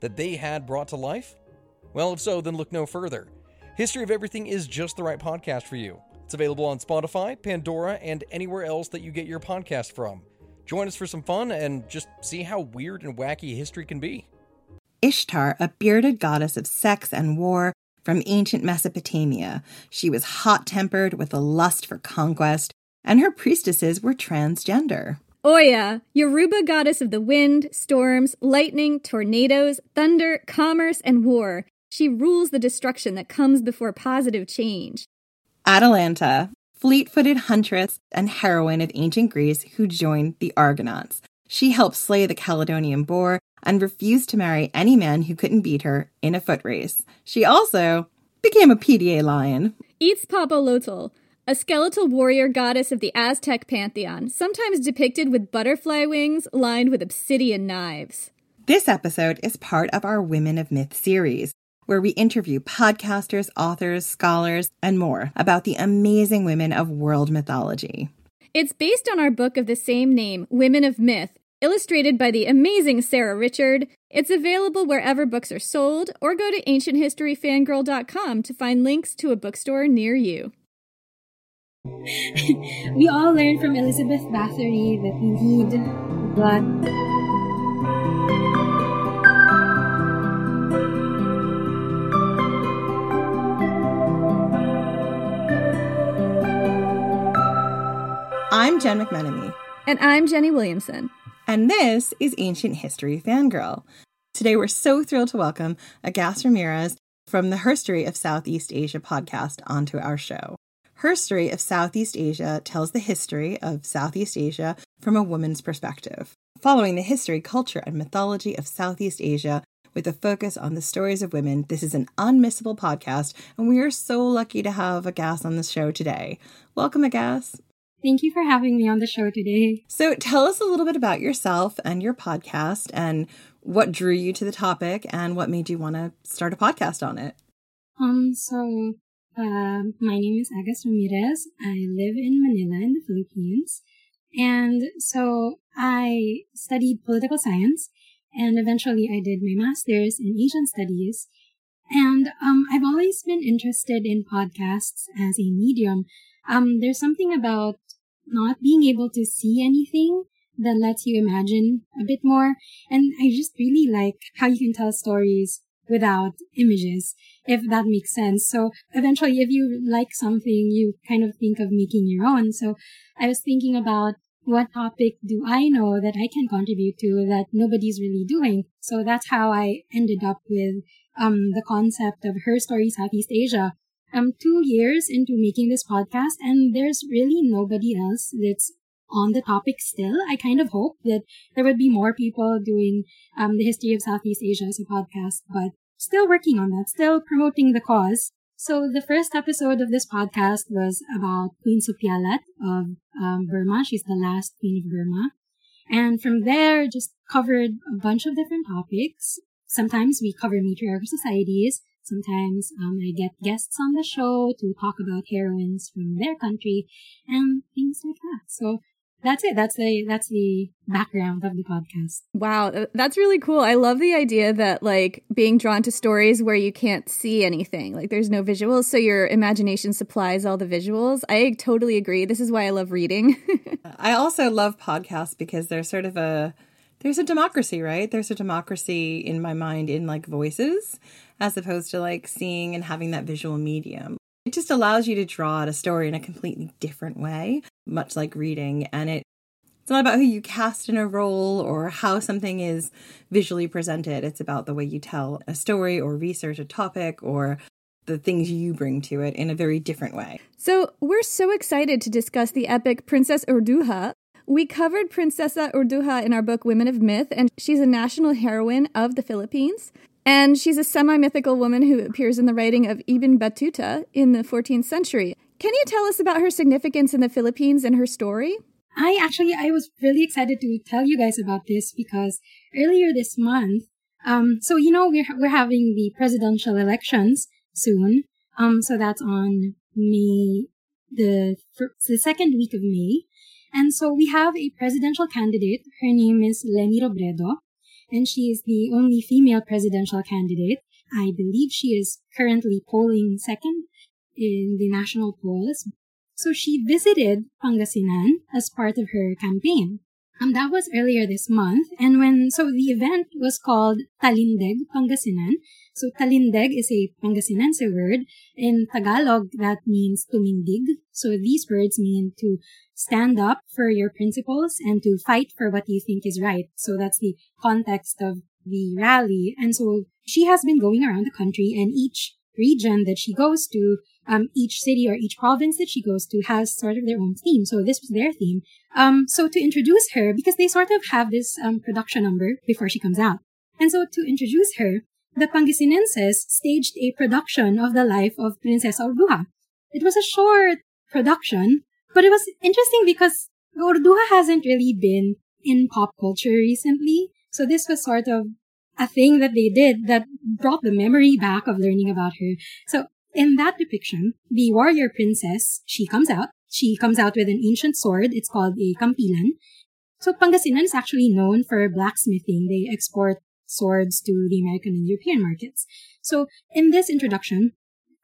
that they had brought to life? Well, if so, then look no further. History of Everything is just the right podcast for you. It's available on Spotify, Pandora, and anywhere else that you get your podcast from. Join us for some fun and just see how weird and wacky history can be. Ishtar, a bearded goddess of sex and war from ancient Mesopotamia. She was hot tempered with a lust for conquest, and her priestesses were transgender. Oh, Oya, Yoruba goddess of the wind, storms, lightning, tornadoes, thunder, commerce, and war. She rules the destruction that comes before positive change. Atalanta, fleet footed huntress and heroine of ancient Greece who joined the Argonauts. She helped slay the Caledonian boar and refused to marry any man who couldn't beat her in a foot race. She also became a PDA lion. Eats Papa Itzpapalotl, a skeletal warrior goddess of the Aztec pantheon, sometimes depicted with butterfly wings lined with obsidian knives. This episode is part of our Women of Myth series, where we interview podcasters, authors, scholars, and more about the amazing women of world mythology. It's based on our book of the same name, Women of Myth, illustrated by the amazing Sarah Richard. It's available wherever books are sold, or go to ancienthistoryfangirl.com to find links to a bookstore near you. we all learned from Elizabeth Bathory that we need blood. I'm Jen McMenemy. And I'm Jenny Williamson. And this is Ancient History Fangirl. Today we're so thrilled to welcome Agas Ramirez from the Herstory of Southeast Asia podcast onto our show. Herstory of Southeast Asia tells the history of Southeast Asia from a woman's perspective, following the history, culture, and mythology of Southeast Asia with a focus on the stories of women. This is an unmissable podcast, and we are so lucky to have Agas on the show today. Welcome, Agas. Thank you for having me on the show today. So, tell us a little bit about yourself and your podcast and what drew you to the topic and what made you want to start a podcast on it. Um, so uh, my name is Agas Ramirez. I live in Manila in the Philippines. And so I studied political science and eventually I did my master's in Asian studies. And um, I've always been interested in podcasts as a medium. Um, there's something about not being able to see anything that lets you imagine a bit more. And I just really like how you can tell stories without images, if that makes sense. So eventually, if you like something, you kind of think of making your own. So I was thinking about what topic do I know that I can contribute to that nobody's really doing? So that's how I ended up with um, the concept of Herstory Southeast Asia. I'm two years into making this podcast and there's really nobody else that's on the topic still. I kind of hope that there would be more people doing um, the history of Southeast Asia as a podcast, but still working on that, still promoting the cause. So the first episode of this podcast was about Queen Supayalat of um, Burma. She's the last queen of Burma. And from there, just covered a bunch of different topics. Sometimes we cover matriarchal societies. Sometimes um, I get guests on the show to talk about heroines from their country and things like that. So that's it. That's the that's the background of the podcast. Wow, uh, that's really cool. I love the idea that like being drawn to stories where you can't see anything, like there's no visuals, so your imagination supplies all the visuals. I totally agree. This is why I love reading. I also love podcasts because they're sort of a there's a democracy, right? There's a democracy in my mind in like voices as opposed to like seeing and having that visual medium. It just allows you to draw out a story in a completely different way, much like reading. And it, it's not about who you cast in a role or how something is visually presented. It's about the way you tell a story or research a topic or the things you bring to it in a very different way. So, we're so excited to discuss the epic Princess Urduja. We covered Princesa Urduja in our book Women of Myth, and she's a national heroine of the Philippines. And she's a semi mythical woman who appears in the writing of Ibn Battuta in the 14th century. Can you tell us about her significance in the Philippines and her story? I actually, I was really excited to tell you guys about this because earlier this month, um, so you know, we're, we're having the presidential elections soon. Um, so that's on May, the, the second week of May. And so we have a presidential candidate. Her name is Leni Robredo, and she is the only female presidential candidate. I believe she is currently polling second in the national polls. So she visited Pangasinan as part of her campaign. Um, that was earlier this month. And when, so the event was called Talindeg Pangasinan. So Talindeg is a Pangasinense word. In Tagalog, that means tumindig. So these words mean to stand up for your principles and to fight for what you think is right. So that's the context of the rally. And so she has been going around the country and each region that she goes to, um, each city or each province that she goes to has sort of their own theme. So this was their theme. Um, so to introduce her, because they sort of have this um, production number before she comes out. And so to introduce her, the Pangasinenses staged a production of the life of Princess Urduja. It was a short production, but it was interesting because Urduja hasn't really been in pop culture recently. So this was sort of a thing that they did that brought the memory back of learning about her. So in that depiction, the warrior princess, she comes out. She comes out with an ancient sword. It's called a kampilan. So Pangasinan is actually known for blacksmithing. They export swords to the American and European markets. So in this introduction,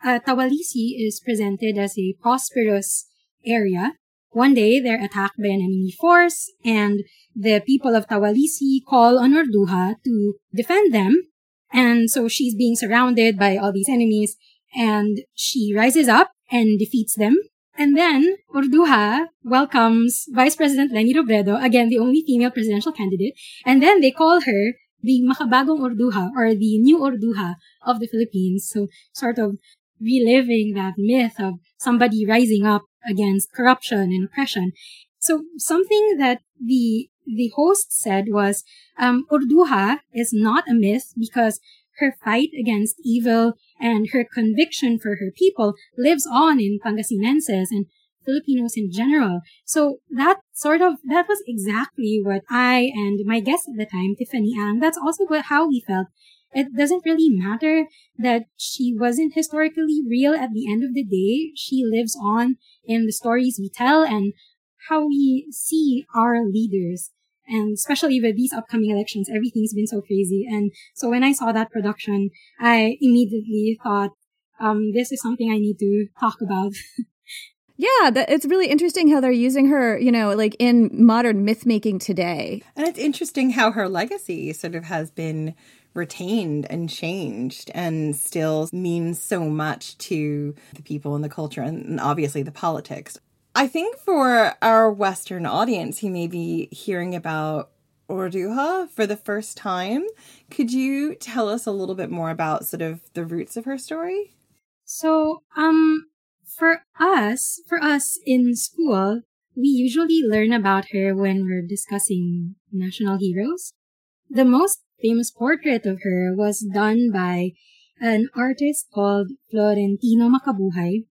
uh, Tawalisi is presented as a prosperous area. One day they're attacked by an enemy force and the people of Tawalisi call on Urduja to defend them. And so she's being surrounded by all these enemies and she rises up and defeats them. And then Urduja welcomes Vice President Leni Robredo, again, the only female presidential candidate. And then they call her the makabagong Urduja or the new Urduja of the Philippines. So sort of reliving that myth of somebody rising up against corruption and oppression. So something that the the host said was, um, Urduja is not a myth because her fight against evil and her conviction for her people lives on in Pangasinenses and Filipinos in general. So that sort of, that was exactly what I and my guest at the time, Tiffany Ang, that's also what, how we felt. It doesn't really matter that she wasn't historically real at the end of the day. She lives on in the stories we tell and how we see our leaders. And especially with these upcoming elections, everything's been so crazy. And so when I saw that production, I immediately thought, um, this is something I need to talk about. Yeah, that, it's really interesting how they're using her, you know, like in modern myth making today. And it's interesting how her legacy sort of has been retained and changed and still means so much to the people and the culture and obviously the politics. I think for our Western audience who may be hearing about Urduja for the first time, could you tell us a little bit more about sort of the roots of her story? So, um, for us, for us in school, we usually learn about her when we're discussing national heroes. The most famous portrait of her was done by an artist called Florentino Macabuhay,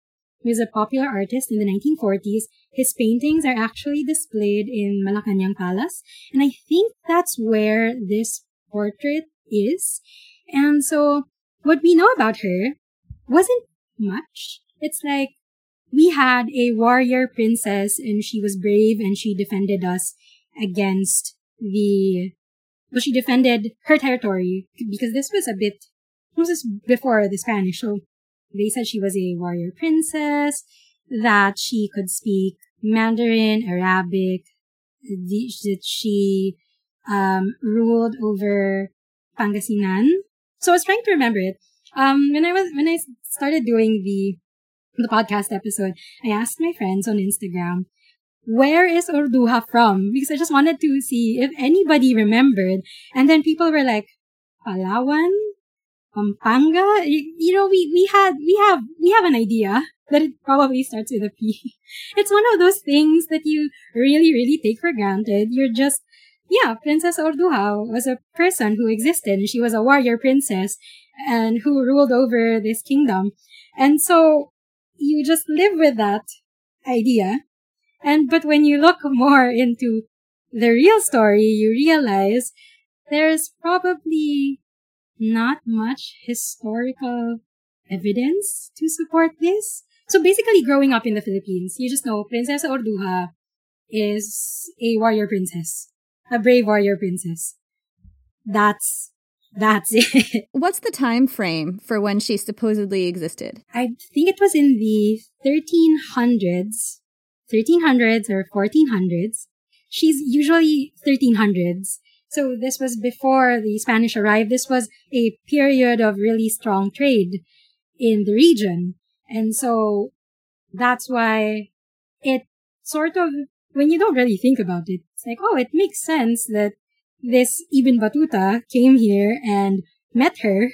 who is a popular artist in the 1940s. His paintings are actually displayed in Malacanang Palace, and I think that's where this portrait is. And so, what we know about her wasn't much. It's like we had a warrior princess and she was brave and she defended us against the, well, she defended her territory because this was a bit, this was before the Spanish. So they said she was a warrior princess, that she could speak Mandarin, Arabic, that she um, ruled over Pangasinan. So I was trying to remember it. Um, when I was when I started doing the the podcast episode, I asked my friends on Instagram, where is Urduja from? Because I just wanted to see if anybody remembered. And then people were like, Palawan? Pampanga? You, you know, we, we had, we have, we have an idea that it probably starts with a P. It's one of those things that you really, really take for granted. You're just, yeah, Princess Urduja was a person who existed. She was a warrior princess and who ruled over this kingdom. And so you just live with that idea. And, but when you look more into the real story, you realize there's probably not much historical evidence to support this. So basically growing up in the Philippines, you just know Princess Urduja is a warrior princess, a brave warrior princess. That's that's it. What's the time frame for when she supposedly existed? I think it was in the 1300s, 1300s or 1400s. She's usually 1300s. So this was before the Spanish arrived. This was a period of really strong trade in the region. And so that's why it sort of, when you don't really think about it, it's like, oh, it makes sense that this Ibn Battuta came here and met her.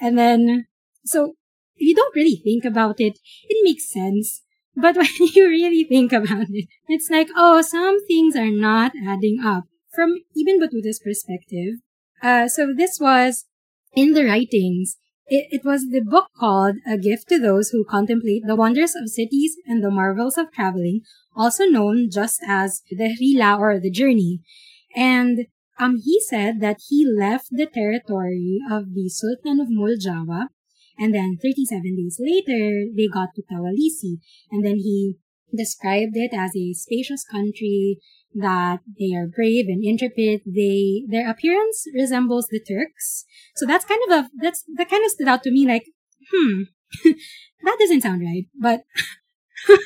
And then, so if you don't really think about it, it makes sense. But when you really think about it, it's like, oh, some things are not adding up from Ibn Battuta's perspective. Uh, so this was in the writings. It, it was the book called A Gift to Those Who Contemplate the Wonders of Cities and the Marvels of Traveling, also known just as the Rihla or the Journey. And um, he said that he left the territory of the Sultan of Muljava, and then 37 days later, they got to Tawalisi, and then he described it as a spacious country that they are brave and intrepid. They, their appearance resembles the Turks. So that's kind of a, that's, that kind of stood out to me like, hmm, that doesn't sound right, but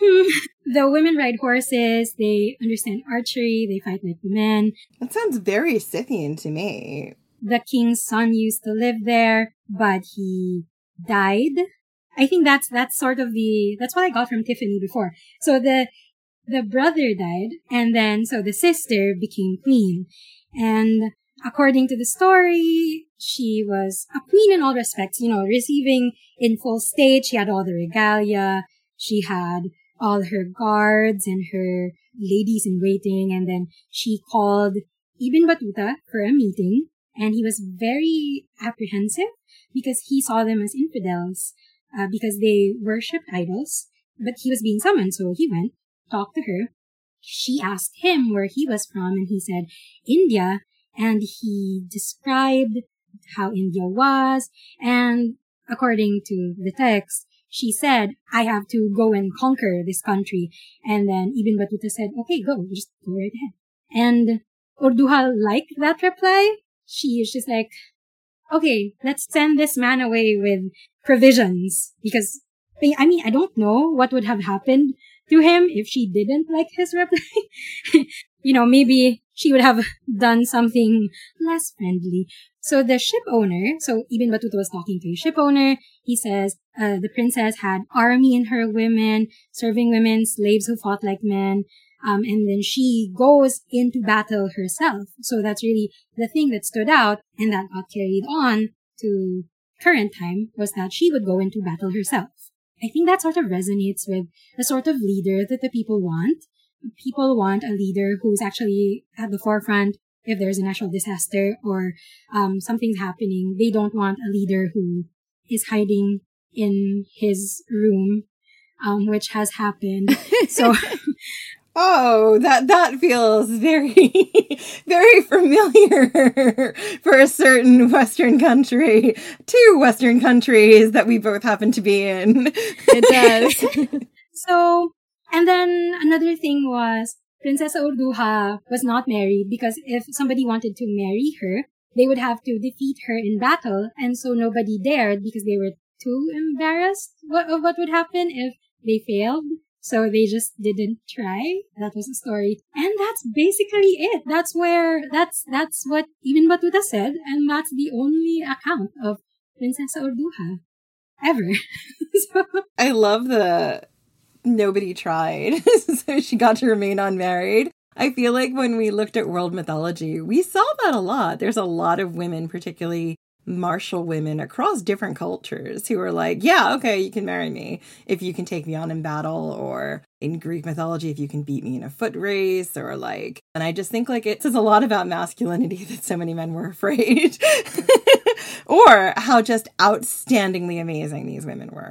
hmm, the women ride horses, they understand archery, they fight like the men. That sounds very Scythian to me. The king's son used to live there, but he died. I think that's, that's sort of the, that's what I got from Tiffany before. So the, the brother died, and then so the sister became queen. And according to the story, she was a queen in all respects, you know, receiving in full state. She had all the regalia. She had all her guards and her ladies in waiting. And then she called Ibn Battuta for a meeting. And he was very apprehensive because he saw them as infidels, uh, because they worshipped idols. But he was being summoned, so he went talked to her. She asked him where he was from and he said, India. And he described how India was. And according to the text, she said, I have to go and conquer this country. And then Ibn Battuta said, okay, go, just go right ahead. And Urduja liked that reply. She is just like, okay, let's send this man away with provisions because I mean, I don't know what would have happened to him if she didn't like his reply. you know, maybe she would have done something less friendly. So the ship owner, so Ibn Battuta was talking to a ship owner. He says, uh, the princess had army in her women, serving women, slaves who fought like men. Um, and then she goes into battle herself. So that's really the thing that stood out and that got carried on to current time was that she would go into battle herself. I think that sort of resonates with the sort of leader that the people want. People want a leader who's actually at the forefront if there's a natural disaster or um, something's happening. They don't want a leader who is hiding in his room, um, which has happened. so Oh, that that feels very very familiar for a certain western country. Two western countries that we both happen to be in. It does. so, and then another thing was Princess Urduja was not married because if somebody wanted to marry her, they would have to defeat her in battle, and so nobody dared because they were too embarrassed of what would happen if they failed. So they just didn't try. That was the story. And that's basically it. That's where, that's, that's what Ibn Battuta said. And that's the only account of Princess Urduja ever. so. I love the nobody tried. so she got to remain unmarried. I feel like when we looked at world mythology, we saw that a lot. There's a lot of women, particularly martial women across different cultures who are like, yeah, okay, you can marry me if you can take me on in battle, or in Greek mythology, if you can beat me in a foot race, or like, and I just think like it says a lot about masculinity that so many men were afraid, or how just outstandingly amazing these women were.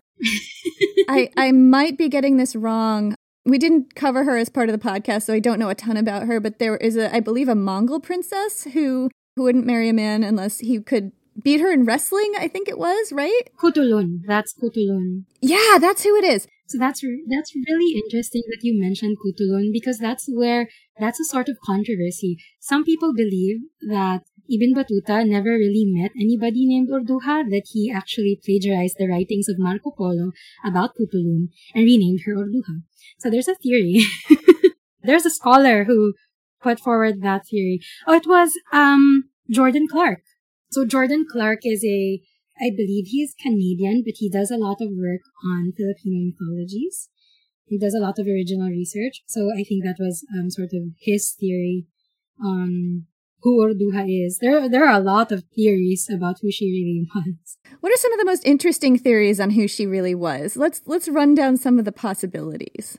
I, I might be getting this wrong. We didn't cover her as part of the podcast, so I don't know a ton about her, but there is a, I believe, a Mongol princess who who wouldn't marry a man unless he could beat her in wrestling, I think it was, right? Kutulun. That's Kutulun. Yeah, that's who it is. So that's that's really interesting that you mentioned Kutulun because that's where that's a sort of controversy. Some people believe that Ibn Battuta never really met anybody named Urduja, that he actually plagiarized the writings of Marco Polo about Kutulun and renamed her Urduja. So there's a theory. there's a scholar who put forward that theory. Oh, it was um Jordan Clark. So Jordan Clark is a, I believe he's Canadian, but he does a lot of work on Filipino mythologies. He does a lot of original research. So I think that was um, sort of his theory on who Urduja is. There, there are a lot of theories about who she really was. What are some of the most interesting theories on who she really was? Let's let's run down some of the possibilities.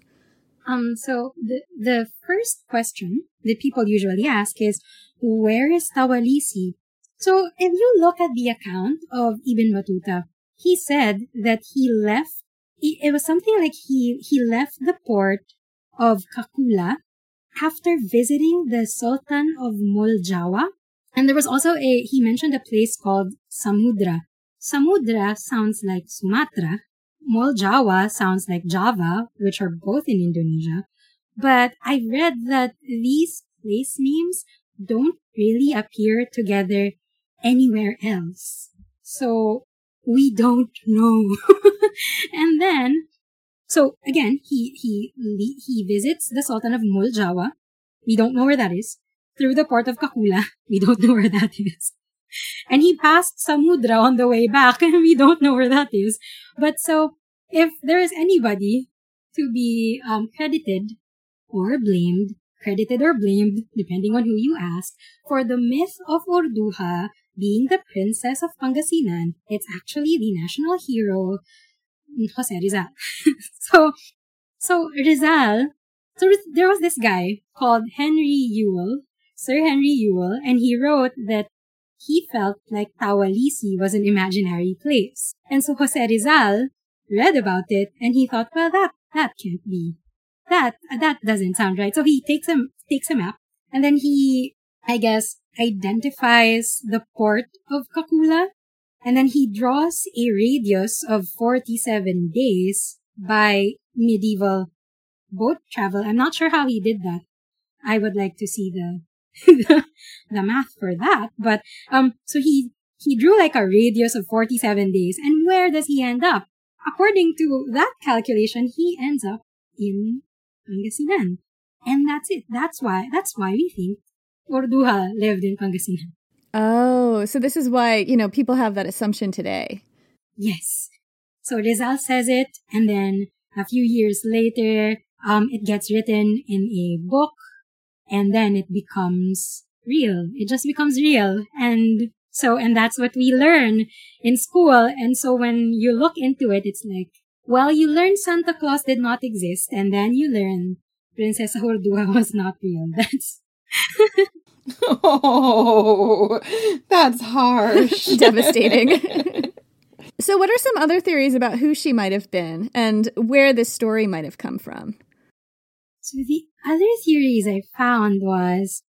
Um, so the the first question that people usually ask is, where is Tawalisi? So if you look at the account of Ibn Battuta, he said that he left, it was something like he, he left the port of Kakula after visiting the Sultan of Muljawa. And there was also a, he mentioned a place called Samudra. Samudra sounds like Sumatra. Muljawa sounds like Java, which are both in Indonesia. But I read that these place names don't really appear together anywhere else. So we don't know. and then, so again, he, he, he visits the Sultan of Muljawa. We don't know where that is. Through the port of Kakula. We don't know where that is. And he passed Samudra on the way back and we don't know where that is. But so, if there is anybody to be um, credited or blamed, credited or blamed, depending on who you ask, for the myth of Urduja being the princess of Pangasinan, it's actually the national hero, Jose Rizal. so, so Rizal, so there was this guy called Henry Yule, Sir Henry Yule, and he wrote that he felt like Tawalisi was an imaginary place. And so Jose Rizal read about it and he thought, well, that, that can't be. That, that doesn't sound right. So he takes a, takes a map and then he, I guess, identifies the port of Kakula, and then he draws a radius of 47 days by medieval boat travel. I'm not sure how he did that. I would like to see the the, math for that. But um, so he he drew like a radius of 47 days, and where does he end up? According to that calculation, he ends up in Pangasinan, and that's it. That's why that's why we think Urduja lived in Pangasinan. Oh, so this is why, you know, people have that assumption today. Yes. So Rizal says it, and then a few years later, um, it gets written in a book, and then it becomes real. It just becomes real. And so, and that's what we learn in school. And so when you look into it, it's like, well, you learn Santa Claus did not exist, and then you learn Princess Urduja was not real. That's oh, that's harsh. Devastating. so, what are some other theories about who she might have been and where this story might have come from? So, the other theories I found was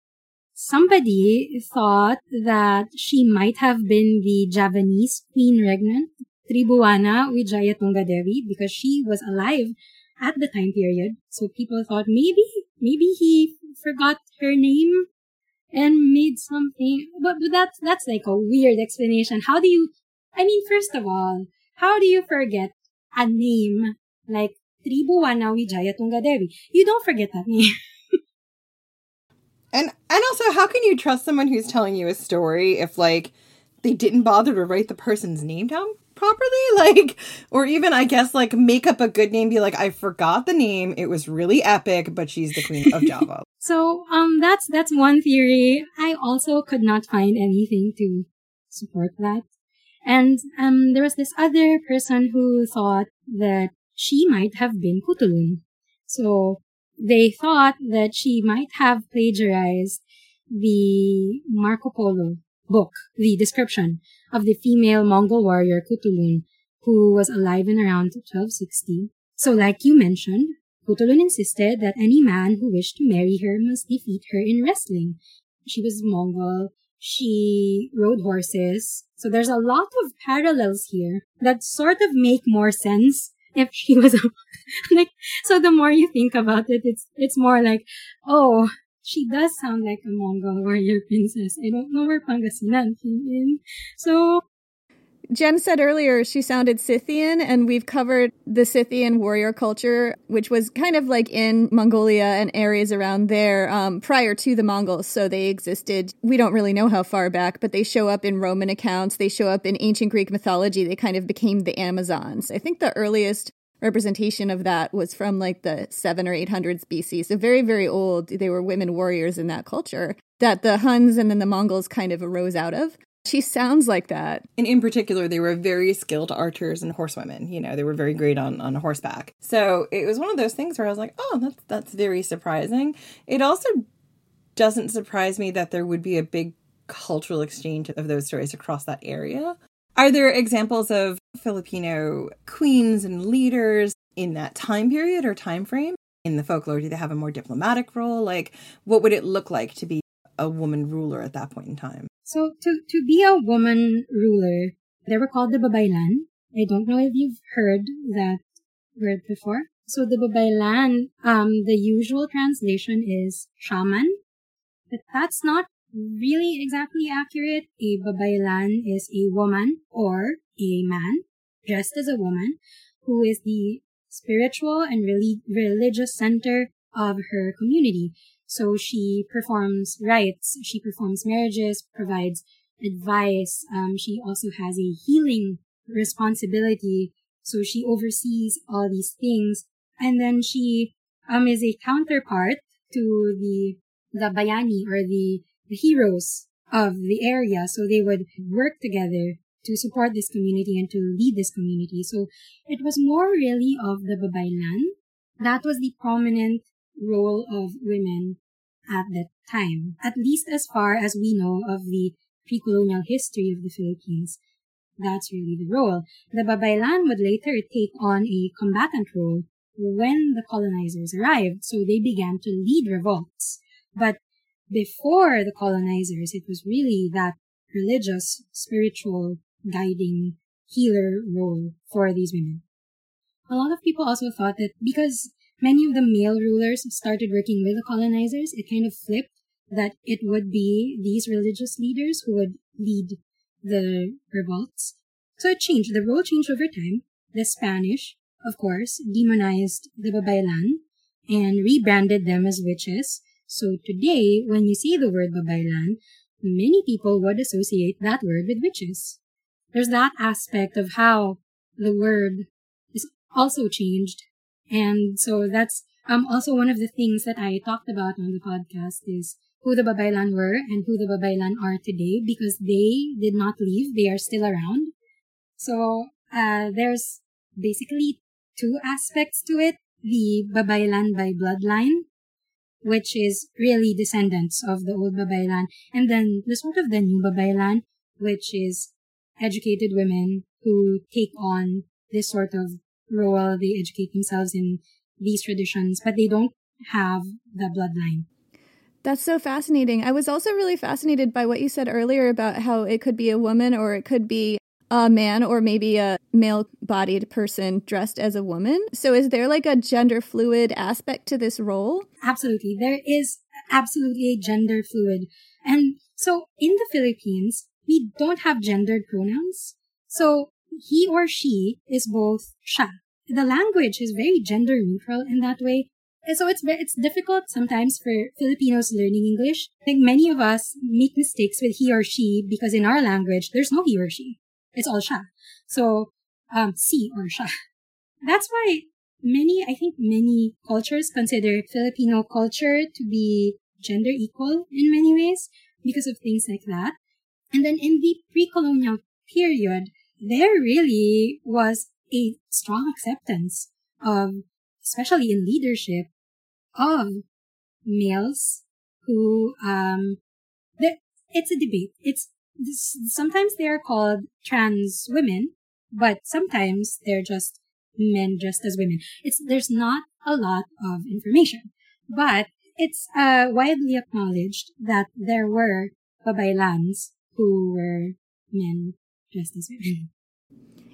somebody thought that she might have been the Javanese queen regnant, Tribuana Wijayatunga Devi, because she was alive at the time period. So people thought maybe, maybe he forgot her name and made something. But, but that's, that's like a weird explanation. How do you, I mean, first of all, how do you forget a name like Tribu Wanawi Jayatunga Devi? You don't forget that name. and, and also, how can you trust someone who's telling you a story if, like, they didn't bother to write the person's name down properly? Like or even i guess like make up a good name be like i forgot the name. It was really epic but she's the queen of java. So um that's that's one theory. I also could not find anything to support that. And um, there was this other person who thought that she might have been Kutulun. So they thought that she might have plagiarized the Marco Polo book, the description of the female Mongol warrior Kutulun, who was alive in around 1260. So like you mentioned, Kutulun insisted that any man who wished to marry her must defeat her in wrestling. She was Mongol. She rode horses. So there's a lot of parallels here that sort of make more sense if she was a, like, so the more you think about it, it's, it's more like, oh, she does sound like a Mongol warrior princess. I don't know where Pangasinan came in. So Jen said earlier she sounded Scythian, and we've covered the Scythian warrior culture, which was kind of like in Mongolia and areas around there um, prior to the Mongols. So they existed. We don't really know how far back, but they show up in Roman accounts. They show up in ancient Greek mythology. They kind of became the Amazons. I think the earliest representation of that was from like the seven or eight hundreds BC. So very, very old. They were women warriors in that culture that the Huns and then the Mongols kind of arose out of. She sounds like that. And in particular, they were very skilled archers and horsewomen. You know, they were very great on, on horseback. So it was one of those things where I was like, oh, that's that's very surprising. It also doesn't surprise me that there would be a big cultural exchange of those stories across that area. Are there examples of Filipino queens and leaders in that time period or time frame? In the folklore, do they have a more diplomatic role? Like, what would it look like to be a woman ruler at that point in time? So to, to be a woman ruler, they were called the Babaylan. I don't know if you've heard that word before. So the Babaylan, um, the usual translation is shaman, but that's not really exactly accurate. A Babaylan is a woman or a man dressed as a woman who is the spiritual and really religious center of her community. So she performs rites, she performs marriages, provides advice. Um, she also has a healing responsibility. So she oversees all these things. And then she um, is a counterpart to the, the bayani or the, the heroes of the area. So they would work together to support this community and to lead this community. So it was more really of the babaylan. That was the prominent role of women at that time, at least as far as we know of the pre-colonial history of the Philippines. That's really the role. The Babaylan would later take on a combatant role when the colonizers arrived, so they began to lead revolts. But before the colonizers, it was really that religious, spiritual, guiding, healer role for these women. A lot of people also thought that because many of the male rulers started working with the colonizers, it kind of flipped that it would be these religious leaders who would lead the revolts. So it changed. The role changed over time. The Spanish, of course, demonized the Babaylan and rebranded them as witches. So today, when you see the word Babaylan, many people would associate that word with witches. There's that aspect of how the word is also changed and so that's um also one of the things that I talked about on the podcast is who the Babaylan were and who the Babaylan are today because they did not leave. They are still around. So uh, there's basically two aspects to it. The Babaylan by bloodline, which is really descendants of the old Babaylan, and then the sort of the new Babaylan, which is educated women who take on this sort of role, they educate themselves in these traditions, but they don't have the bloodline. That's so fascinating. I was also really fascinated by what you said earlier about how it could be a woman or it could be a man or maybe a male bodied person dressed as a woman. So is there like a gender fluid aspect to this role? Absolutely. There is absolutely a gender fluid. And so in the Philippines, we don't have gendered pronouns. So he or she is both siya. The language is very gender neutral in that way. And so it's it's difficult sometimes for Filipinos learning English. I think many of us make mistakes with he or she because in our language there's no he or she. It's all siya. So um si or siya. That's why many I think many cultures consider Filipino culture to be gender equal in many ways because of things like that. And then in the pre-colonial period, there really was a strong acceptance of, especially in leadership, of males who, um, it's a debate. It's, sometimes they are called trans women, but sometimes they're just men dressed as women. It's, there's not a lot of information, but it's, uh, widely acknowledged that there were babaylans who were men dressed as women.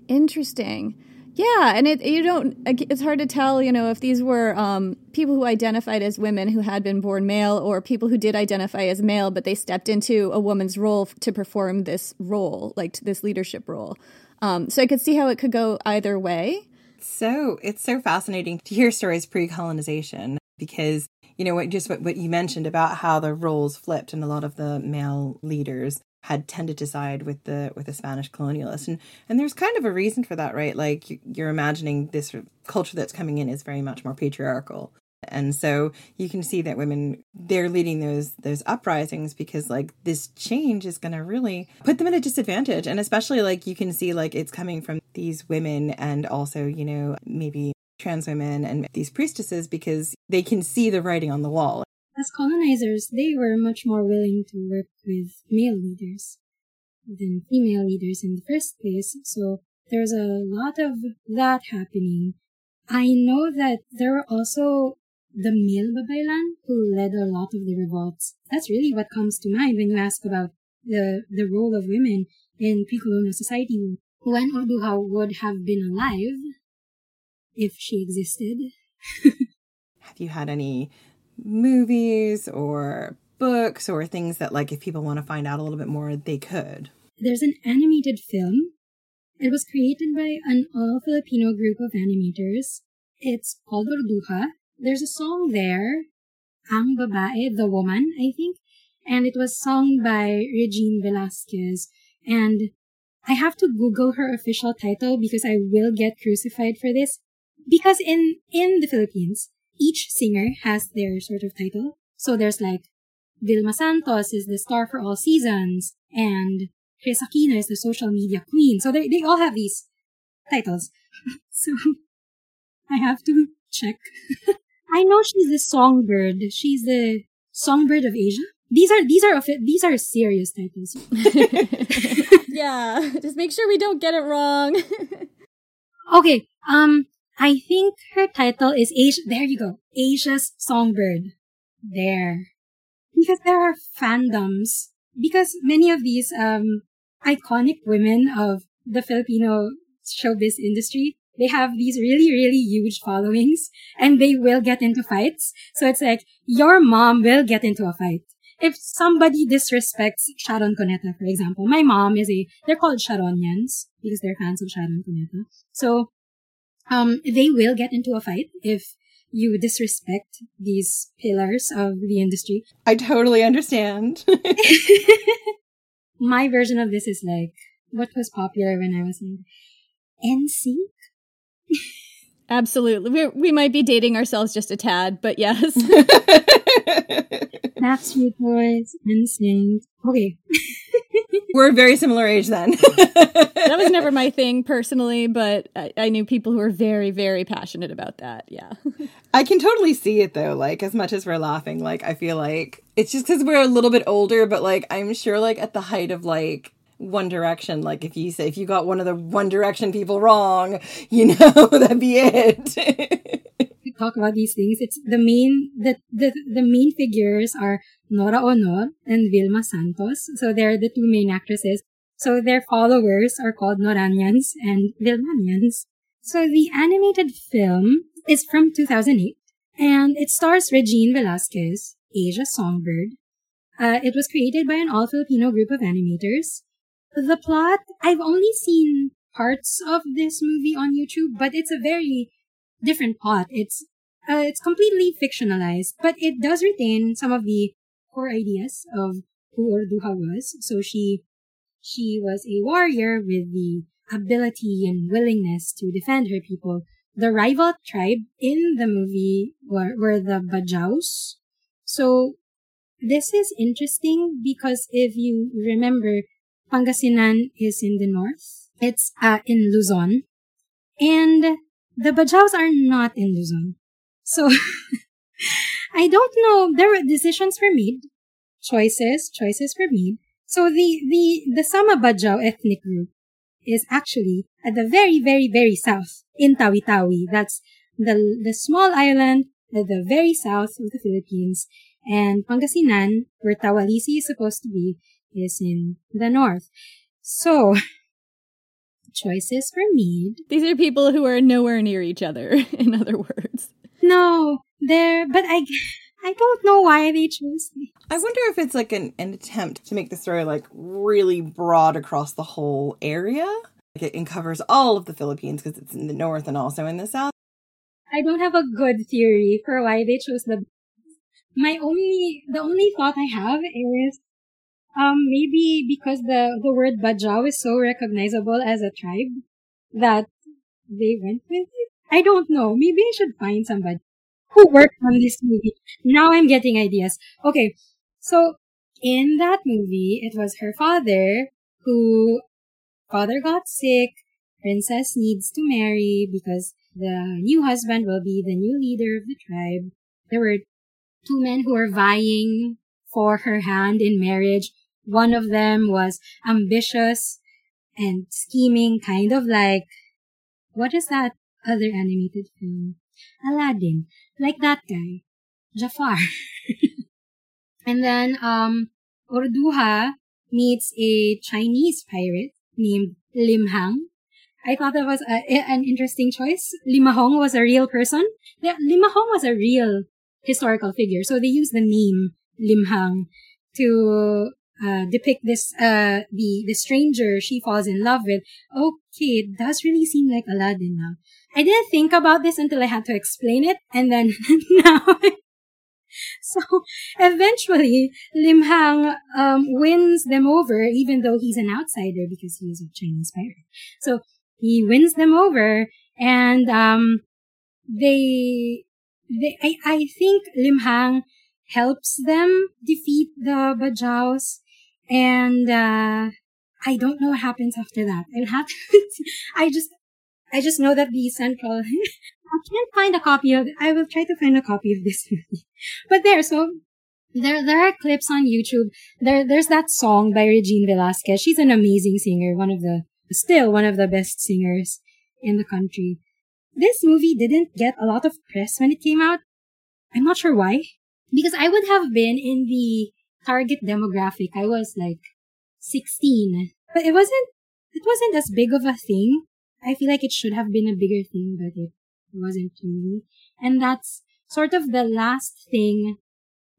Interesting. Yeah, and it you don't it's hard to tell, you know, if these were um, people who identified as women who had been born male or people who did identify as male but they stepped into a woman's role to perform this role, like this leadership role. Um, so I could see how it could go either way. So it's so fascinating to hear stories pre-colonization because you know what just what, what you mentioned about how the roles flipped and a lot of the male leaders had tended to side with the with the Spanish colonialists, and and there's kind of a reason for that, right? Like you're imagining this culture that's coming in is very much more patriarchal, and so you can see that women they're leading those those uprisings because like this change is going to really put them at a disadvantage, and especially like you can see like it's coming from these women and also you know maybe trans women and these priestesses because they can see the writing on the wall as colonizers, they were much more willing to work with male leaders than female leaders in the first place. So there's a lot of that happening. I know that there were also the male babaylan who led a lot of the revolts. That's really what comes to mind when you ask about the, the role of women in pre-colonial society. When Urduja would have been alive, if she existed. have you had any movies or books or things that like if people want to find out a little bit more they could. There's an animated film. It was created by an all filipino group of animators. It's called Urduja. there's a song there ang babae the woman i think and it was sung by regine velasquez. And i have to google her official title because i will get crucified for this because in in the philippines each singer has their sort of title. So there's like Vilma Santos is the star for all seasons, and Kris Aquino is the social media queen. So they, they all have these titles. so I have to check. I know she's the songbird. She's the songbird of Asia. These are these are these are serious titles. yeah, just make sure we don't get it wrong. okay, um I think her title is Asia. There you go. Asia's Songbird. There. Because there are fandoms. Because many of these, um, iconic women of the Filipino showbiz industry, they have these really, really huge followings and they will get into fights. So it's like, your mom will get into a fight. If somebody disrespects Sharon Cuneta, for example, my mom is a, they're called Sharonians because they're fans of Sharon Cuneta. So um, they will get into a fight if you disrespect these pillars of the industry. I totally understand. My version of this is like what was popular when I was in NSYNC. Absolutely. We we might be dating ourselves just a tad, but yes. Backstreet Boys, NSYNC. Okay. We're a very similar age then. that was never my thing personally, but I, I, knew people who were very, very passionate about that. Yeah. I can totally see it though. Like, as much as we're laughing, like, I feel like it's just because we're a little bit older, but like, I'm sure, like, at the height of like, one Direction. Like if you say if you got one of the One Direction people wrong, you know that'd be it. talk about these things. It's the main the the the main figures are Nora Aunor and Vilma Santos. So they're the two main actresses. So their followers are called Noranians and Vilmanians. So the animated film is from 2008 and it stars Regine Velasquez, Asia Songbird. Uh, it was created by an all Filipino group of animators. The plot, I've only seen parts of this movie on YouTube, but it's a very different plot. It's uh, it's completely fictionalized, but it does retain some of the core ideas of who Urduja was. So she, she was a warrior with the ability and willingness to defend her people. The rival tribe in the movie were, were the Bajaus. So this is interesting because if you remember Pangasinan is in the north. It's uh, in Luzon. And the Bajaus are not in Luzon. So I don't know. There were decisions were made, choices, choices were made. So the the the Sama Bajau ethnic group is actually at the very very very south in Tawi-Tawi. That's the the small island at the very south of the Philippines. And Pangasinan, where Tawalisi is supposed to be, is in the north. So choices were made. These are people who are nowhere near each other, in other words. No, they're, but I, I don't know why they chose this. I wonder if it's like an, an attempt to make the story like really broad across the whole area. Like it covers all of the Philippines because it's in the north and also in the south. I don't have a good theory for why they chose the. My only, the only thought I have is, um, maybe because the the word Bajau is so recognizable as a tribe that they went with it. I don't know. Maybe I should find somebody who worked on this movie. Now I'm getting ideas. Okay, so in that movie, it was her father who father got sick. Princess needs to marry because the new husband will be the new leader of the tribe. There were two men who were vying for her hand in marriage. One of them was ambitious and scheming, kind of like, what is that other animated film? Aladdin. Like that guy. Jafar. and then, um, Urduja meets a Chinese pirate named Lim Hang. I thought that was a, an interesting choice. Limahong was a real person. Yeah, Limahong was a real historical figure. So they used the name Limhang to uh, depict this uh, the the stranger she falls in love with. Okay, it does really seem like Aladdin now. I didn't think about this until I had to explain it, and then now. so eventually, Lim Hang um, wins them over, even though he's an outsider because he is a Chinese pirate. So he wins them over, and um, they, they, I, I think Lim Hang helps them defeat the Bajaus, and uh, I don't know what happens after that. I'll have I just, I just know that the central, I can't find a copy of, I will try to find a copy of this movie. But there, so there, there are clips on YouTube. There, there's that song by Regine Velasquez. She's an amazing singer, one of the still one of the best singers in the country. This movie didn't get a lot of press when it came out. I'm not sure why. Because I would have been in the target demographic. I was like 16. But it wasn't, it wasn't as big of a thing. I feel like it should have been a bigger thing, but it wasn't really. And that's sort of the last thing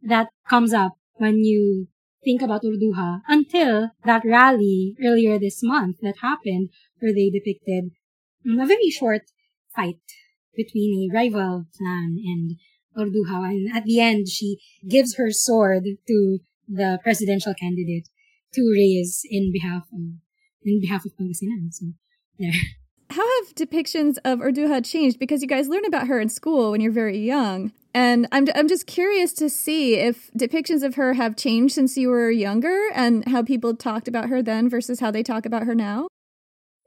that comes up when you think about Urduja until that rally earlier this month that happened where they depicted a very short fight between a rival clan and Urduja. And at the end, she gives her sword to the presidential candidate to raise in behalf of, in behalf of Pangasinan. So, there. How have depictions of Urduja changed? Because you guys learn about her in school when you're very young. And I'm, I'm just curious to see if depictions of her have changed since you were younger and how people talked about her then versus how they talk about her now.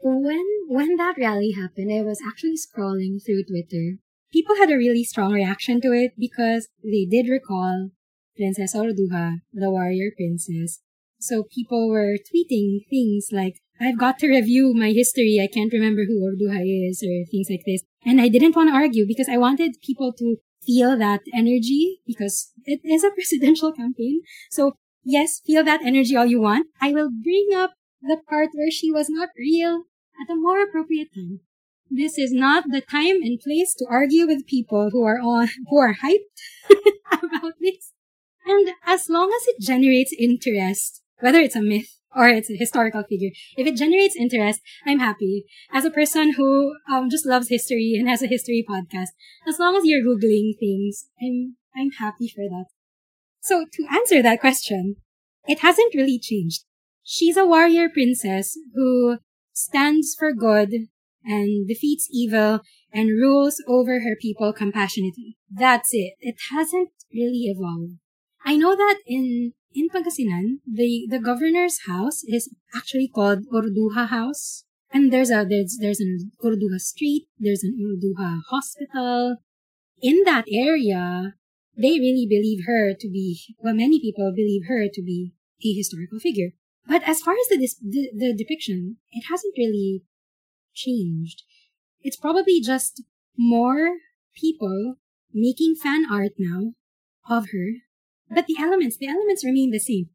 When, when that rally happened, I was actually scrolling through Twitter. People had a really strong reaction to it because they did recall Princess Urduja, the warrior princess. So people were tweeting things like, I've got to review my history. I can't remember who Urduja is or things like this. And I didn't want to argue because I wanted people to feel that energy because it is a presidential campaign. So yes, feel that energy all you want. I will bring up the part where she was not real at a more appropriate time. This is not the time and place to argue with people who are on, who are hyped about this. And as long as it generates interest, whether it's a myth or it's a historical figure. If it generates interest, I'm happy. As a person who um, just loves history and has a history podcast, as long as you're googling things, I'm I'm happy for that. So to answer that question, it hasn't really changed. She's a warrior princess who stands for good and defeats evil and rules over her people compassionately. That's it. It hasn't really evolved. I know that in in Pangasinan, the, the governor's house is actually called Urduja House. And there's a, there's, there's an Urduja Street, there's an Urduja Hospital. In that area, they really believe her to be, well, many people believe her to be a historical figure. But as far as the, the, the depiction, it hasn't really changed. It's probably just more people making fan art now of her, but the elements, the elements remain the same.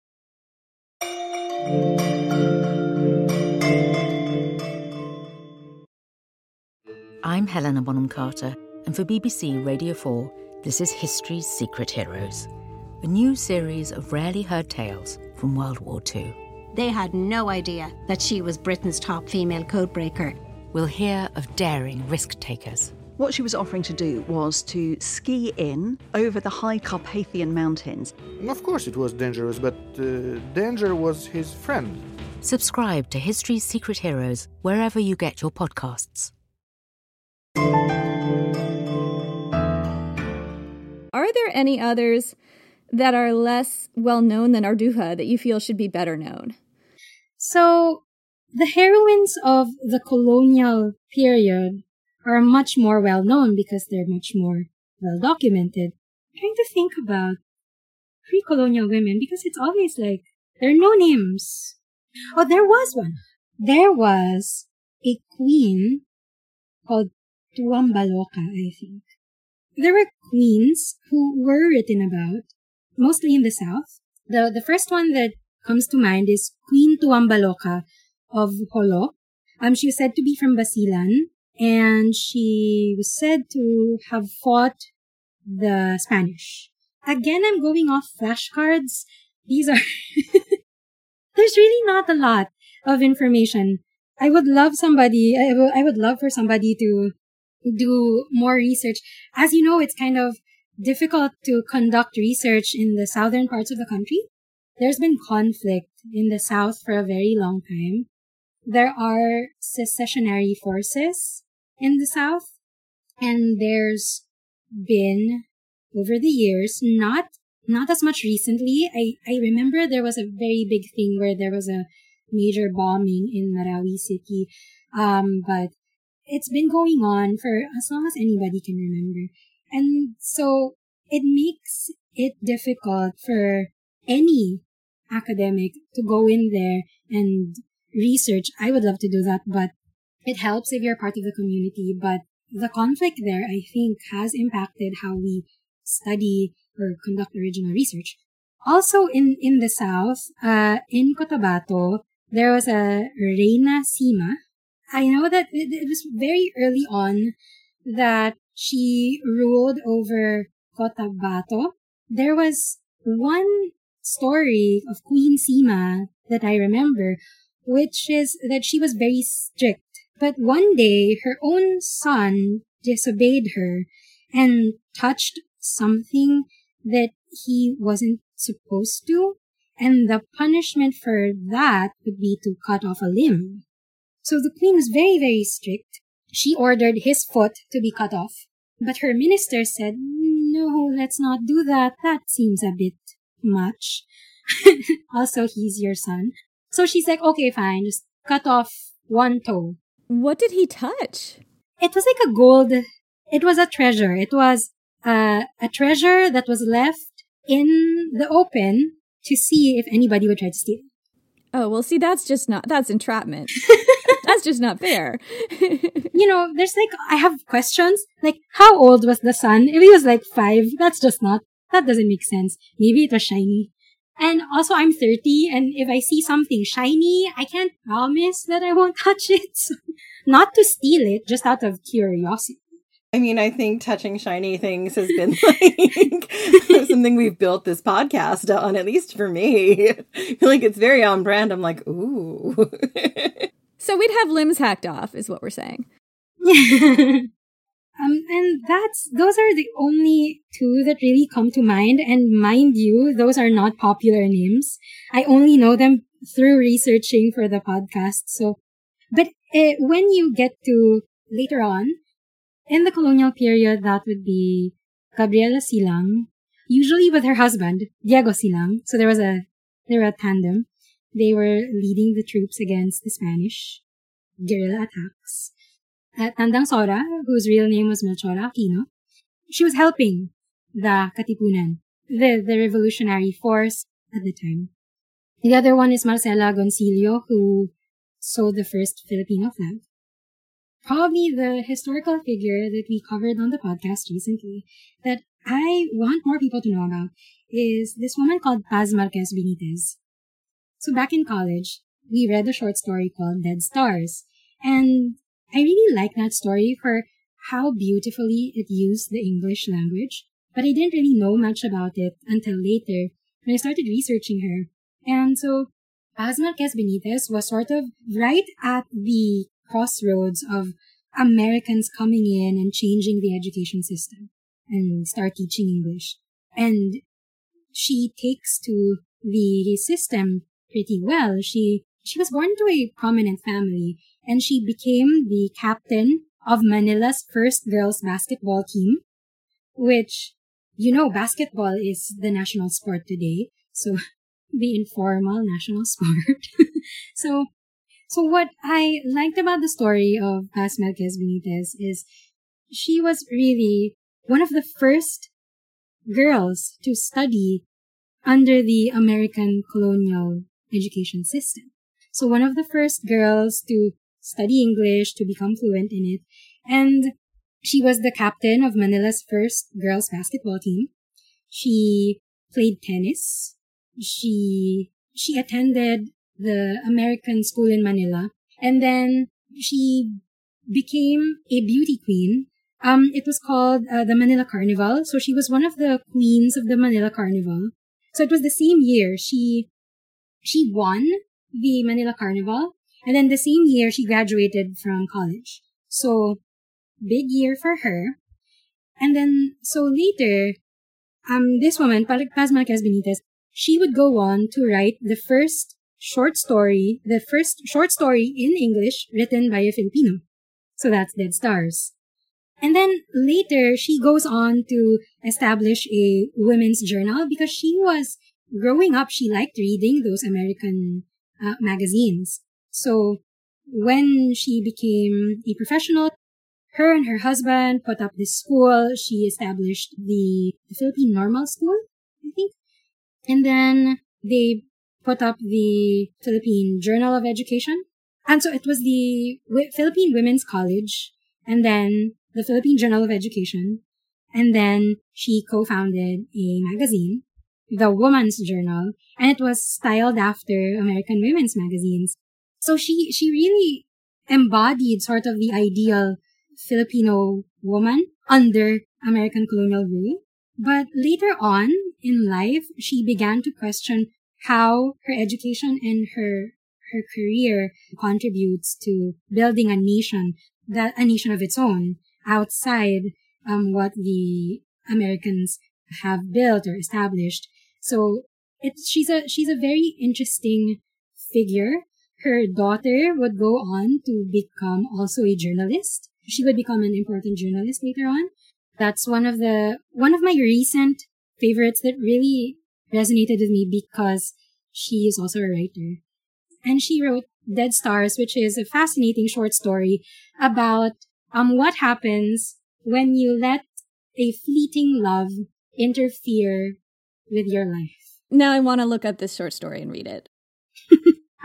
I'm Helena Bonham Carter, and for BBC Radio 4, this is History's Secret Heroes, a new series of rarely heard tales from World War II. They had no idea that she was Britain's top female codebreaker. We'll hear of daring risk takers. What she was offering to do was to ski in over the high Carpathian mountains. Of course, it was dangerous, but uh, danger was his friend. Subscribe to History's Secret Heroes wherever you get your podcasts. Are there any others that are less well known than Arduha that you feel should be better known? So, the heroines of the colonial period are much more well known because they're much more well documented. Trying to think about pre-colonial women because it's always like there are no names. Oh, there was one. There was a queen called Tuambaloka, I think. There were queens who were written about, mostly in the south. The the first one that comes to mind is Queen Tuambaloka of Jolo. Um, she was said to be from Basilan, and she was said to have fought the Spanish. Again, I'm going off flashcards. These are, there's really not a lot of information. I would love somebody, I, w- I would love for somebody to do more research. As you know, it's kind of difficult to conduct research in the southern parts of the country. There's been conflict in the south for a very long time. There are secessionary forces in the South. And there's been over the years, not not as much recently. I, I remember there was a very big thing where there was a major bombing in Marawi City. Um, but it's been going on for as long as anybody can remember. And so it makes it difficult for any academic to go in there and research. I would love to do that, but it helps if you're part of the community, but the conflict there, I think, has impacted how we study or conduct original research. Also in, in the South, uh, in Cotabato, there was a Reina Sima. I know that it, it was very early on that she ruled over Cotabato. There was one story of Queen Sima that I remember, which is that she was very strict but one day, her own son disobeyed her and touched something that he wasn't supposed to. And the punishment for that would be to cut off a limb. So the queen was very, very strict. She ordered his foot to be cut off. But her minister said, no, let's not do that. That seems a bit much. also, he's your son. So she's like, okay, fine, just cut off one toe. What did he touch? It was like a gold. It was a treasure. It was uh, a treasure that was left in the open to see if anybody would try to steal. It. Oh, well, see, that's just not, that's entrapment. that's just not fair. you know, there's like, I have questions. Like, how old was the son? If he was like five, that's just not, that doesn't make sense. Maybe it was shiny. And also I'm 30 and if I see something shiny, I can't promise that I won't touch it. So, not to steal it, just out of curiosity. I mean, I think touching shiny things has been like something we've built this podcast on, at least for me. I feel like it's very on brand. I'm like, ooh. so we'd have limbs hacked off, is what we're saying. Um, and that's, those are the only two that really come to mind. And mind you, those are not popular names. I only know them through researching for the podcast. So, but uh, when you get to later on, in the colonial period, that would be Gabriela Silang, usually with her husband, Diego Silang. So there was a, they were a tandem. They were leading the troops against the Spanish guerrilla attacks. Tandang Sora, whose real name was Melchora Aquino, she was helping the Katipunan, the, the revolutionary force at the time. The other one is Marcela Agoncillo, who sewed the first Filipino flag. Probably the historical figure that we covered on the podcast recently that I want more people to know about is this woman called Paz Marquez Benitez. So back in college, we read a short story called Dead Stars. And I really like that story for how beautifully it used the English language. But I didn't really know much about it until later when I started researching her. And so Paz Marquez Benitez was sort of right at the crossroads of Americans coming in and changing the education system and start teaching English. And she takes to the system pretty well. She she was born to a prominent family and she became the captain of Manila's first girls basketball team, which you know basketball is the national sport today. So the informal national sport. so, so what I liked about the story of Paz Marquez Benitez is she was really one of the first girls to study under the American colonial education system. So one of the first girls to study English, to become fluent in it. And she was the captain of Manila's first girls basketball team. She played tennis she she attended the American school in Manila, and then she became a beauty queen. Um, it was called uh, the Manila Carnival. So she was one of the queens of the Manila Carnival. So it was the same year she she won the Manila Carnival, and then the same year she graduated from college. So big year for her. And then so later, um, this woman, Paz Marquez Benitez, she would go on to write the first short story, the first short story in English written by a Filipino. So that's Dead Stars. And then later, she goes on to establish a women's journal because she was growing up, she liked reading those American uh, magazines. So when she became a professional, her and her husband put up this school. She established the, the Philippine Normal School, I think. And then they put up the Philippine Journal of Education. And so it was the Philippine Women's College and then the Philippine Journal of Education. And then she co-founded a magazine, the Woman's Journal, and it was styled after American women's magazines. So she, she really embodied sort of the ideal Filipino woman under American colonial rule. But later on in life, she began to question how her education and her her career contributes to building a nation that a nation of its own outside um, what the Americans have built or established. So it's she's a she's a very interesting figure. Her daughter would go on to become also a journalist. She would become an important journalist later on. That's one of the, one of my recent favorites that really resonated with me because she is also a writer. And she wrote Dead Stars, which is a fascinating short story about um what happens when you let a fleeting love interfere with your life. Now I want to look up this short story and read it.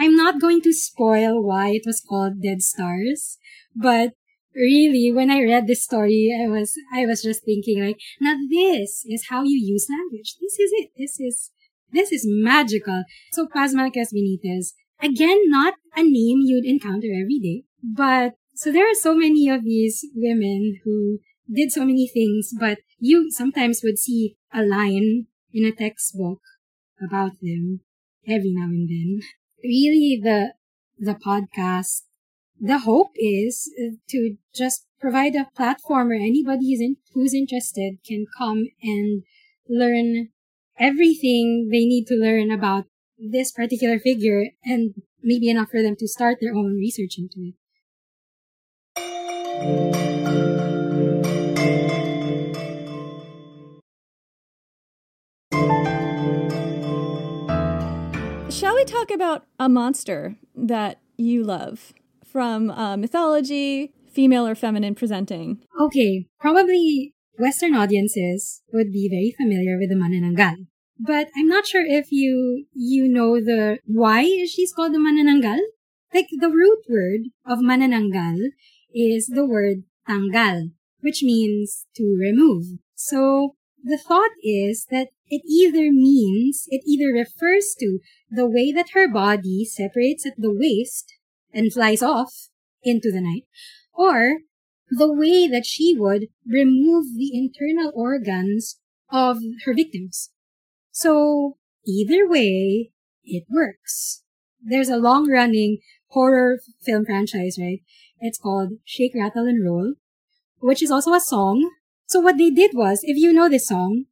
I'm not going to spoil why it was called Dead Stars, but really when i read this story i was i was just thinking like now this is how you use language. This is it. This is this is magical. So paz marquez benitez again not a name you'd encounter every day but so there are so many of these women who did so many things but you sometimes would see a line in a textbook about them every now and then really the the podcast the hope is uh, to just provide a platform where anybody in, who's interested can come and learn everything they need to learn about this particular figure and maybe enough for them to start their own research into it. Talk about a monster that you love from uh, mythology, female or feminine presenting. Okay, probably Western audiences would be very familiar with the Manananggal. But I'm not sure if you you know the why she's called the Manananggal. Like the root word of Manananggal is the word tanggal, which means to remove. So the thought is that it either means, it either refers to the way that her body separates at the waist and flies off into the night, or the way that she would remove the internal organs of her victims. So either way, it works. There's a long running horror film franchise, right? It's called Shake, Rattle, and Roll, which is also a song. So what they did was, if you know this song,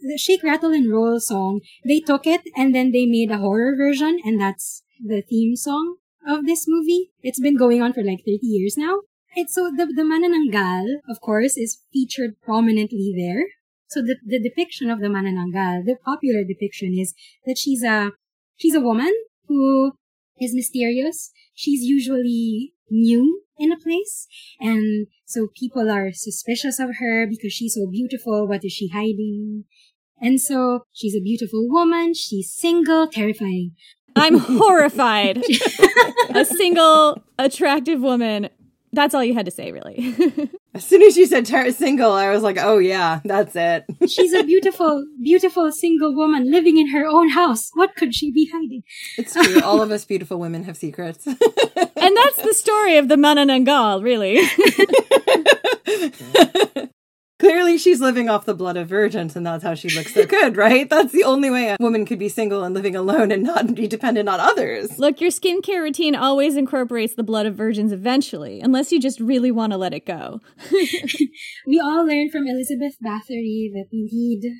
the Shake, Rattle, and Roll song, they took it and then they made a horror version, and that's the theme song of this movie. It's been going on for like 30 years now. It's so the, the Manananggal, of course, is featured prominently there. So the, the depiction of the Manananggal, the popular depiction is that she's a, she's a woman who is mysterious. She's usually new in a place. And so people are suspicious of her because she's so beautiful. What is she hiding? And so she's a beautiful woman. She's single, terrifying. I'm horrified. a single, attractive woman. That's all you had to say, really. as soon as you said ter- single, I was like, oh yeah, that's it. She's a beautiful, beautiful single woman living in her own house. What could she be hiding? It's true. All of us beautiful women have secrets. and that's the story of the Manananggal, really. Clearly, she's living off the blood of virgins, and that's how she looks so good, right? That's the only way a woman could be single and living alone and not be dependent on others. Look, your skincare routine always incorporates the blood of virgins eventually, unless you just really want to let it go. we all learned from Elizabeth Bathory that we need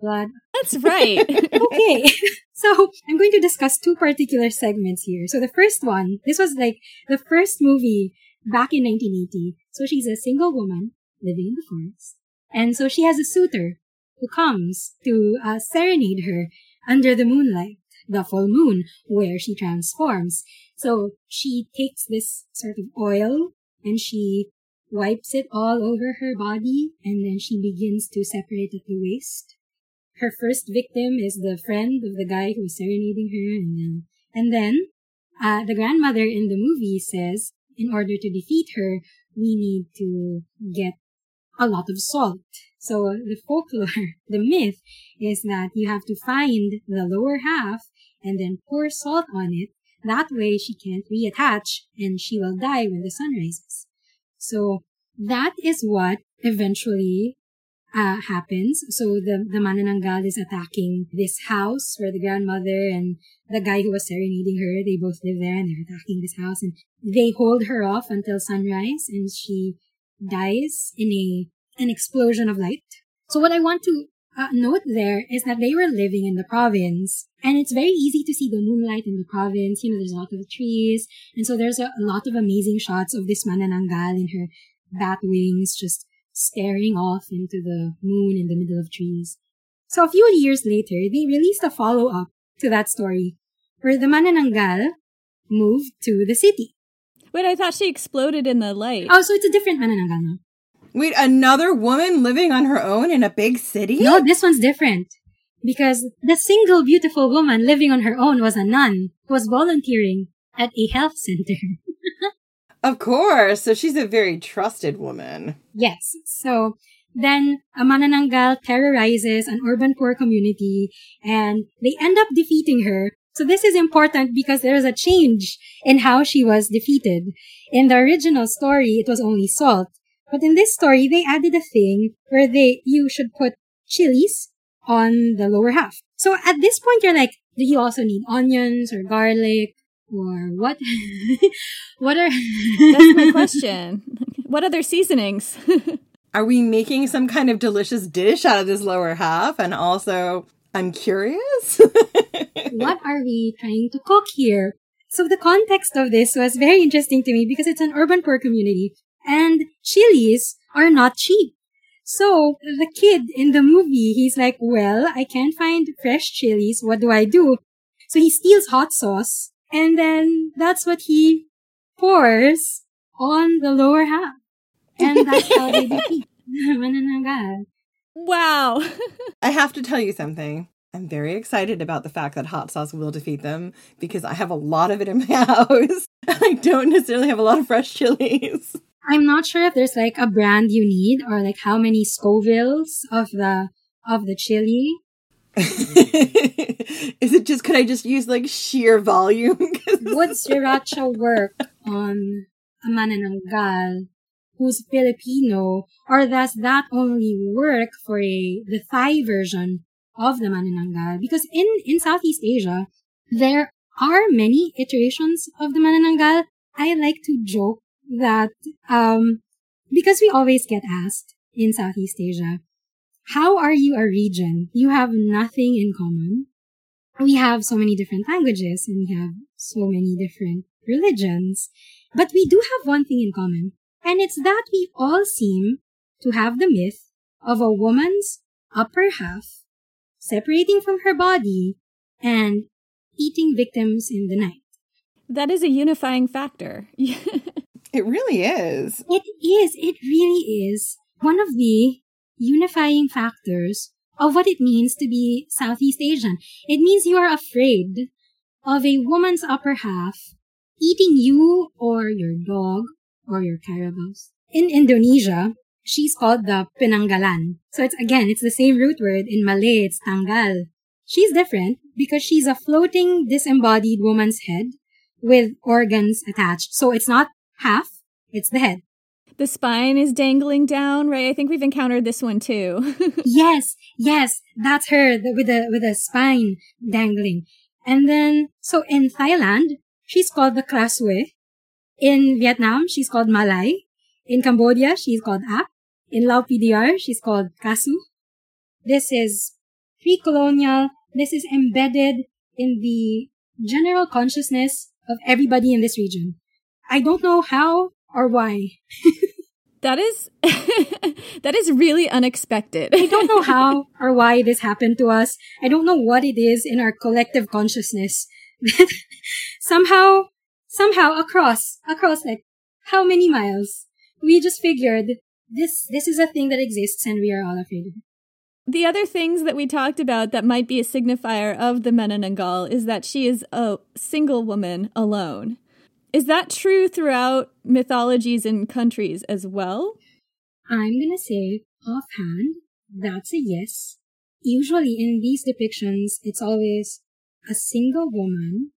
blood. That's right. okay. So I'm going to discuss two particular segments here. So the first one, this was like the first movie back in 1980. So she's a single woman living in the forest. And so she has a suitor who comes to uh, serenade her under the moonlight, the full moon, where she transforms. So she takes this sort of oil and she wipes it all over her body and then she begins to separate at the waist. Her first victim is the friend of the guy who's serenading her and then, and then, uh, the grandmother in the movie says, in order to defeat her, we need to get a lot of salt. So the folklore, the myth is that you have to find the lower half and then pour salt on it. That way she can't reattach and she will die when the sun rises. So that is what eventually uh, happens. So the, the Manananggal is attacking this house where the grandmother and the guy who was serenading her, they both live there and they're attacking this house and they hold her off until sunrise and she dies in a an explosion of light. So what I want to uh, note there is that they were living in the province and it's very easy to see the moonlight in the province. You know, there's a lot of trees. And so there's a, a lot of amazing shots of this Manananggal in her bat wings just staring off into the moon in the middle of trees. So a few years later, they released a follow-up to that story where the Manananggal moved to the city. Wait, I thought she exploded in the light. Oh, so it's a different Manananggal. Wait, another woman living on her own in a big city? No, this one's different. Because the single beautiful woman living on her own was a nun who was volunteering at a health center. of course. So she's a very trusted woman. Yes. So then a Manananggal terrorizes an urban poor community and they end up defeating her. So this is important because there is a change in how she was defeated. In the original story, it was only salt. But in this story, they added a thing where they, you should put chilies on the lower half. So at this point, you're like, do you also need onions or garlic or what? what are? That's my question. What other seasonings? are we making some kind of delicious dish out of this lower half? And also, I'm curious. What are we trying to cook here? So the context of this was very interesting to me because it's an urban poor community and chilies are not cheap. So the kid in the movie, he's like, well, I can't find fresh chilies. What do I do? So he steals hot sauce and then that's what he pours on the lower half. And that's how they defeat Manananggal. Wow. I have to tell you something. I'm very excited about the fact that hot sauce will defeat them because I have a lot of it in my house. I don't necessarily have a lot of fresh chilies. I'm not sure if there's like a brand you need or like how many Scovilles of the of the chili. Is it just could I just use like sheer volume? Would sriracha work on a manananggal who's Filipino, or does that only work for a the Thai version of the manananggal? Because in in Southeast Asia, there are many iterations of the manananggal. I like to joke that um because we always get asked in Southeast Asia, how are you a region? You have nothing in common. We have so many different languages and we have so many different religions, but we do have one thing in common. And it's that we all seem to have the myth of a woman's upper half separating from her body and eating victims in the night. That is a unifying factor. it really is. It is. It really is. One of the unifying factors of what it means to be Southeast Asian. It means you are afraid of a woman's upper half eating you or your dog or your carabaos. In Indonesia, she's called the penanggalan. So it's again, it's the same root word. In Malay, it's tanggal. She's different because she's a floating disembodied woman's head with organs attached. So it's not half, it's the head. The spine is dangling down, right? I think we've encountered this one too. yes, yes, that's her the, with the with the spine dangling. And then, so in Thailand, she's called the Krasue. In Vietnam, she's called Malay. In Cambodia, she's called Ap. In Lao PDR, she's called Kasu. This is pre-colonial. This is embedded in the general consciousness of everybody in this region. I don't know how or why. that is that is really unexpected. I don't know how or why this happened to us. I don't know what it is in our collective consciousness somehow somehow across across like how many miles we just figured this this is a thing that exists and we are all afraid of it. The other things that we talked about that might be a signifier of the Manananggal is that she is a single woman alone. Is that true throughout mythologies and countries as well? I'm gonna say offhand, that's a yes. Usually in these depictions, it's always a single woman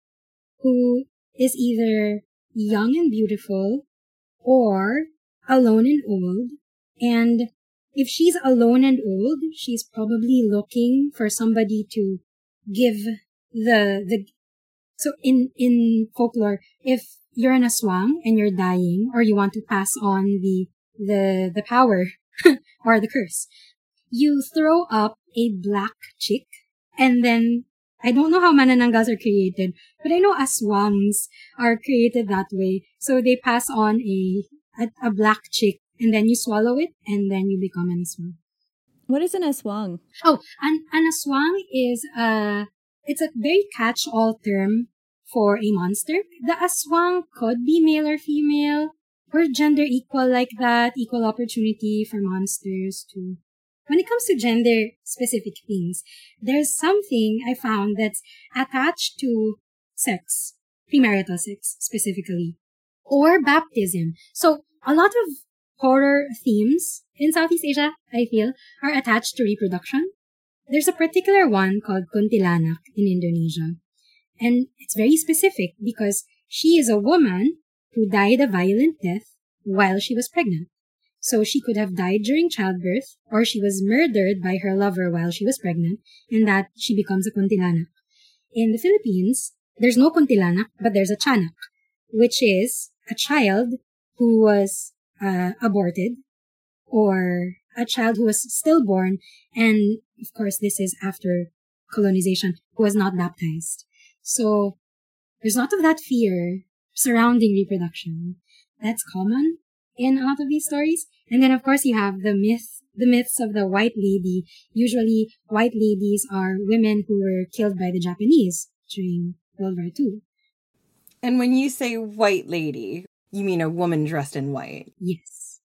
who is either young and beautiful or alone and old. And if she's alone and old, she's probably looking for somebody to give the, the, so in, in folklore, if you're an aswang and you're dying or you want to pass on the, the, the power or the curse, you throw up a black chick and then I don't know how manananggas are created, but I know aswangs are created that way. So they pass on a, a, a black chick and then you swallow it and then you become an aswang. What is an aswang? Oh, an, an aswang is a, it's a very catch-all term for a monster. The aswang could be male or female. or gender equal like that, equal opportunity for monsters to. When it comes to gender specific things, there's something I found that's attached to sex, premarital sex specifically, or baptism. So a lot of horror themes in Southeast Asia, I feel, are attached to reproduction. There's a particular one called Kuntilanak in Indonesia. And it's very specific because she is a woman who died a violent death while she was pregnant. So she could have died during childbirth or she was murdered by her lover while she was pregnant and that she becomes a kuntilanak. In the Philippines, there's no kuntilanak, but there's a tiyanak, which is a child who was uh, aborted or a child who was stillborn. And of course, this is after colonization, who was not baptized. So there's a lot of that fear surrounding reproduction. That's common in a lot of these stories. And then of course you have the myth, the myths of the white lady. Usually white ladies are women who were killed by the Japanese during World War II. And when you say white lady, you mean a woman dressed in white? Yes.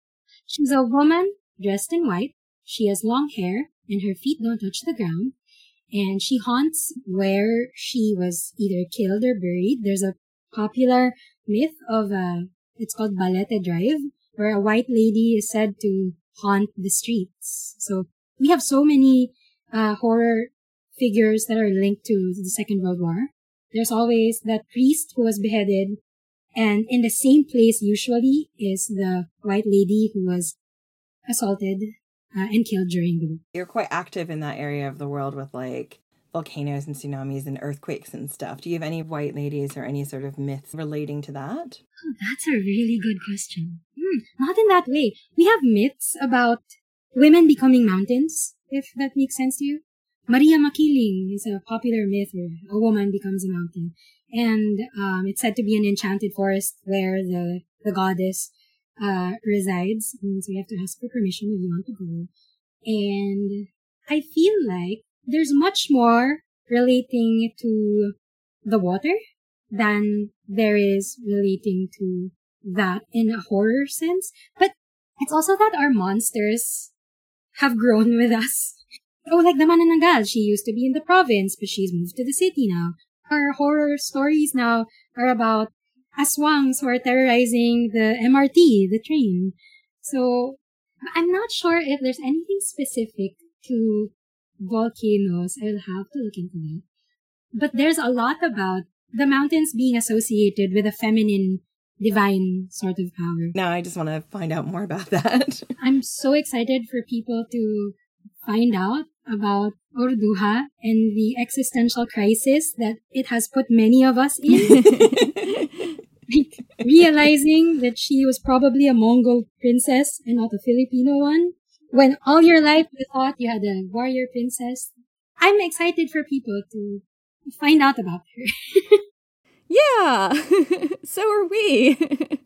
She's a woman dressed in white. She has long hair and her feet don't touch the ground. And she haunts where she was either killed or buried. There's a popular myth of a, it's called Balete Drive, where a white lady is said to haunt the streets. So we have so many uh, horror figures that are linked to the Second World War. There's always that priest who was beheaded, and in the same place usually is the white lady who was assaulted uh, and killed during the. You're quite active in that area of the world with like volcanoes and tsunamis and earthquakes and stuff. Do you have any white ladies or any sort of myths relating to that? Oh, that's a really good question. Hmm, not in that way. We have myths about women becoming mountains, if that makes sense to you. Maria Makiling is a popular myth where a woman becomes a mountain. And um, it's said to be an enchanted forest where the, the goddess uh, resides. And so you have to ask for permission if you want to go. And I feel like there's much more relating to the water than there is relating to that in a horror sense. But it's also that our monsters have grown with us. Oh, like the Manananggal, she used to be in the province, but she's moved to the city now. Our horror stories now are about aswangs who are terrorizing the MRT, the train. So I'm not sure if there's anything specific to volcanoes. I'll have to look into that. But there's a lot about the mountains being associated with a feminine divine sort of power. Now I just want to find out more about that. I'm so excited for people to find out about Urduja and the existential crisis that it has put many of us in. realizing that she was probably a Mongol princess and not a Filipino one. When all your life you thought you had a warrior princess. I'm excited for people to find out about her. yeah, so are we.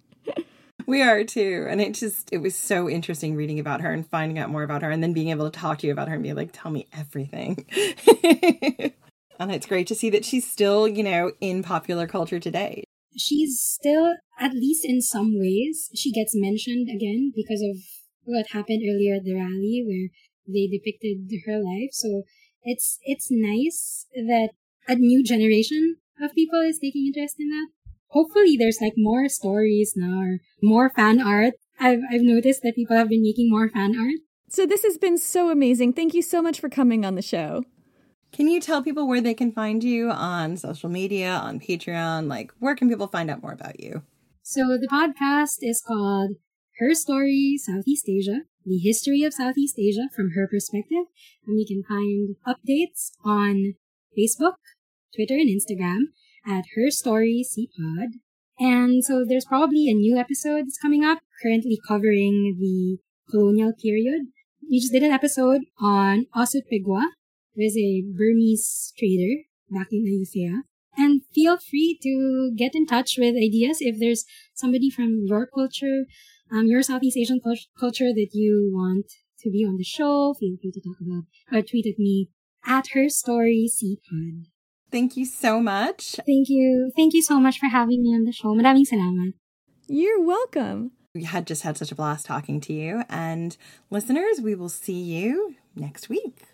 We are too. And it just, it was so interesting reading about her and finding out more about her and then being able to talk to you about her and be like, tell me everything. and it's great to see that she's still, you know, in popular culture today she's still, at least in some ways, she gets mentioned again because of what happened earlier at the rally where they depicted her life. So it's, it's nice that a new generation of people is taking interest in that. Hopefully there's like more stories now or more fan art. I've, I've noticed that people have been making more fan art. So this has been so amazing. Thank you so much for coming on the show. Can you tell people where they can find you on social media, on Patreon? Like, where can people find out more about you? So, the podcast is called Her Story Southeast Asia, the history of Southeast Asia from her perspective. And you can find updates on Facebook, Twitter, and Instagram at Her Story CPod. And so there's probably a new episode that's coming up, currently covering the colonial period. We just did an episode on Osoet Pegua, was a Burmese trader back in Ayutthaya. And feel free to get in touch with ideas if there's somebody from your culture, um, your Southeast Asian culture that you want to be on the show. Feel free to talk about or tweet at me at her story CPod. Thank you so much. Thank you. Thank you so much for having me on the show. Maraming salamat. You're welcome. We had just had such a blast talking to you. And listeners, we will see you next week.